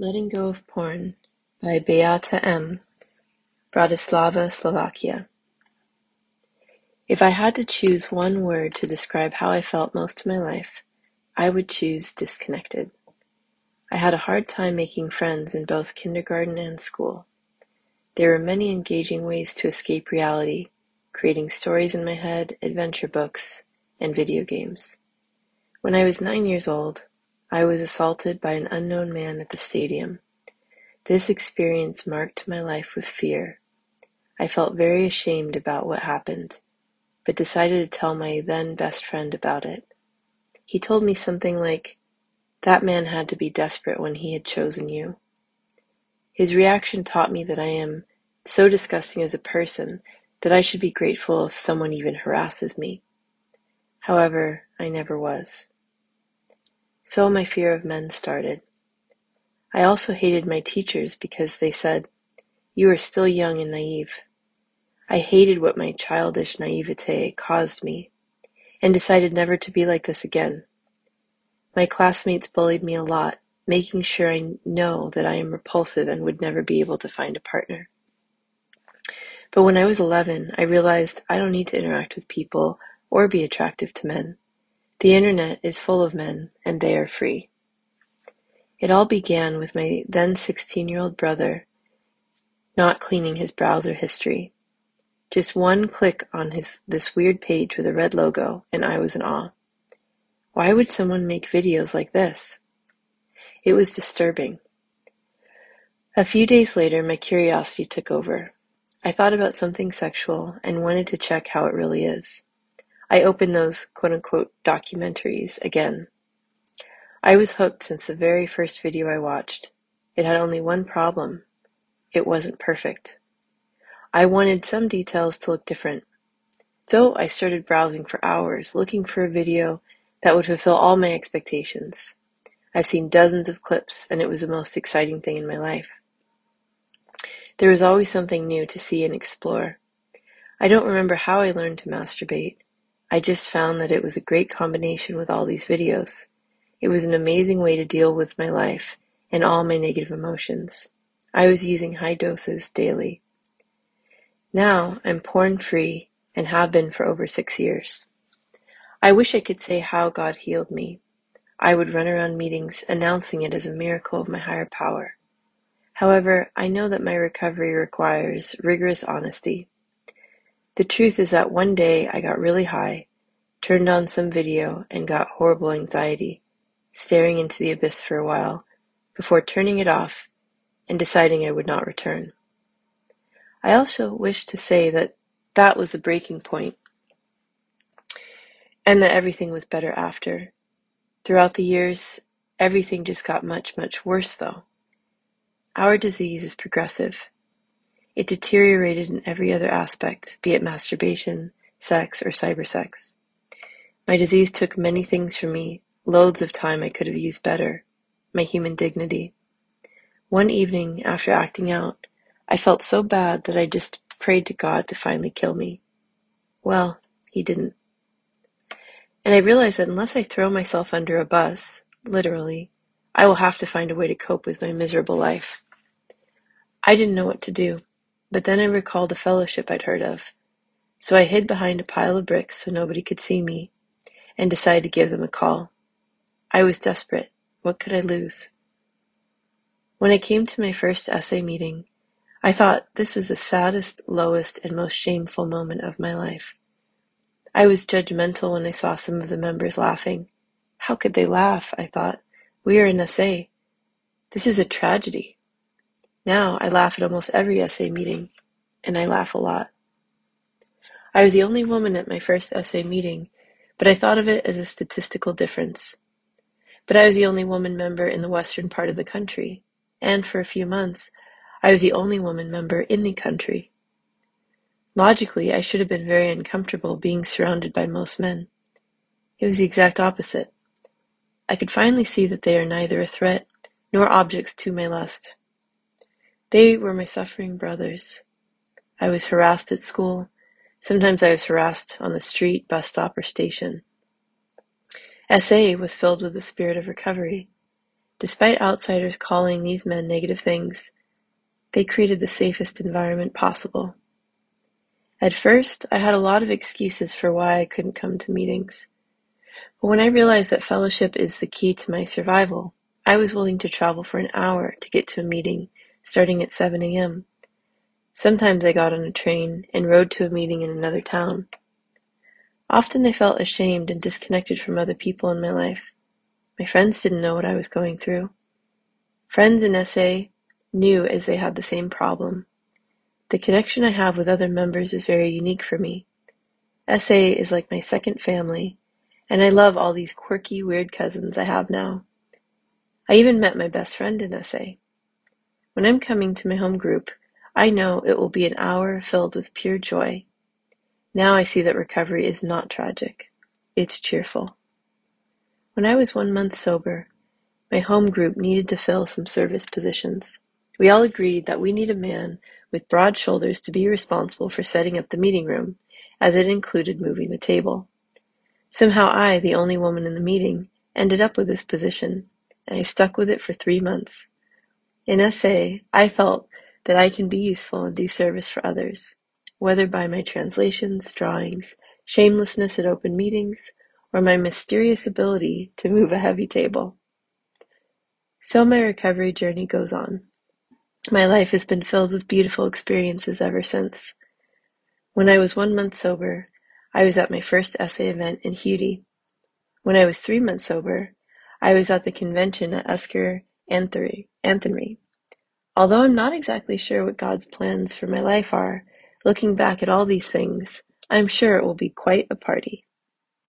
Letting Go of Porn by Beáta M., Bratislava, Slovakia. If I had to choose one word to describe how I felt most of my life, I would choose disconnected. I had a hard time making friends in both kindergarten and school. There were many engaging ways to escape reality, creating stories in my head, adventure books, and video games. When I was nine years old, I was assaulted by an unknown man at the stadium. This experience marked my life with fear. I felt very ashamed about what happened, but decided to tell my then best friend about it. He told me something like, That man had to be desperate when he had chosen you. His reaction taught me that I am so disgusting as a person that I should be grateful if someone even harasses me. However, I never was. So my fear of men started. I also hated my teachers because they said, You are still young and naive. I hated what my childish naivete caused me and decided never to be like this again. My classmates bullied me a lot, making sure I know that I am repulsive and would never be able to find a partner. But when I was 11, I realized I don't need to interact with people or be attractive to men. The internet is full of men, and they are free. It all began with my then 16 year old brother not cleaning his browser history. Just one click on his this weird page with a red logo, and I was in awe. Why would someone make videos like this? It was disturbing. A few days later, my curiosity took over. I thought about something sexual and wanted to check how it really is. I opened those quote unquote documentaries again. I was hooked since the very first video I watched. It had only one problem. It wasn't perfect. I wanted some details to look different. So I started browsing for hours, looking for a video that would fulfill all my expectations. I've seen dozens of clips, and it was the most exciting thing in my life. There was always something new to see and explore. I don't remember how I learned to masturbate. I just found that it was a great combination with all these videos. It was an amazing way to deal with my life and all my negative emotions. I was using high doses daily. Now I'm porn free and have been for over six years. I wish I could say how God healed me. I would run around meetings announcing it as a miracle of my higher power. However, I know that my recovery requires rigorous honesty. The truth is that one day I got really high, turned on some video, and got horrible anxiety, staring into the abyss for a while, before turning it off and deciding I would not return. I also wish to say that that was the breaking point, and that everything was better after. Throughout the years, everything just got much, much worse, though. Our disease is progressive. It deteriorated in every other aspect, be it masturbation, sex, or cybersex. My disease took many things from me, loads of time I could have used better, my human dignity. One evening, after acting out, I felt so bad that I just prayed to God to finally kill me. Well, he didn't. And I realized that unless I throw myself under a bus, literally, I will have to find a way to cope with my miserable life. I didn't know what to do. But then I recalled a fellowship I'd heard of, so I hid behind a pile of bricks so nobody could see me, and decided to give them a call. I was desperate. What could I lose? When I came to my first SA meeting, I thought this was the saddest, lowest, and most shameful moment of my life. I was judgmental when I saw some of the members laughing. How could they laugh? I thought. We are in SA. This is a tragedy. Now I laugh at almost every SA meeting, and I laugh a lot. I was the only woman at my first SA meeting, but I thought of it as a statistical difference. But I was the only woman member in the western part of the country, and for a few months, I was the only woman member in the country. Logically, I should have been very uncomfortable being surrounded by most men. It was the exact opposite. I could finally see that they are neither a threat nor objects to my lust. They were my suffering brothers. I was harassed at school. Sometimes I was harassed on the street, bus stop, or station. SA was filled with the spirit of recovery. Despite outsiders calling these men negative things, they created the safest environment possible. At first, I had a lot of excuses for why I couldn't come to meetings. But when I realized that fellowship is the key to my survival, I was willing to travel for an hour to get to a meeting starting at 7 a.m. Sometimes I got on a train and rode to a meeting in another town. Often I felt ashamed and disconnected from other people in my life. My friends didn't know what I was going through. Friends in SA knew as they had the same problem. The connection I have with other members is very unique for me. SA is like my second family, and I love all these quirky, weird cousins I have now. I even met my best friend in SA. When I'm coming to my home group, I know it will be an hour filled with pure joy. Now I see that recovery is not tragic. It's cheerful. When I was one month sober, my home group needed to fill some service positions. We all agreed that we need a man with broad shoulders to be responsible for setting up the meeting room, as it included moving the table. Somehow I, the only woman in the meeting, ended up with this position, and I stuck with it for three months. In SA, I felt that I can be useful and do service for others, whether by my translations, drawings, shamelessness at open meetings, or my mysterious ability to move a heavy table. So my recovery journey goes on. My life has been filled with beautiful experiences ever since. When I was one month sober, I was at my first SA event in Hudi. When I was three months sober, I was at the convention at Esker Anthony. Although I'm not exactly sure what God's plans for my life are, looking back at all these things, I'm sure it will be quite a party.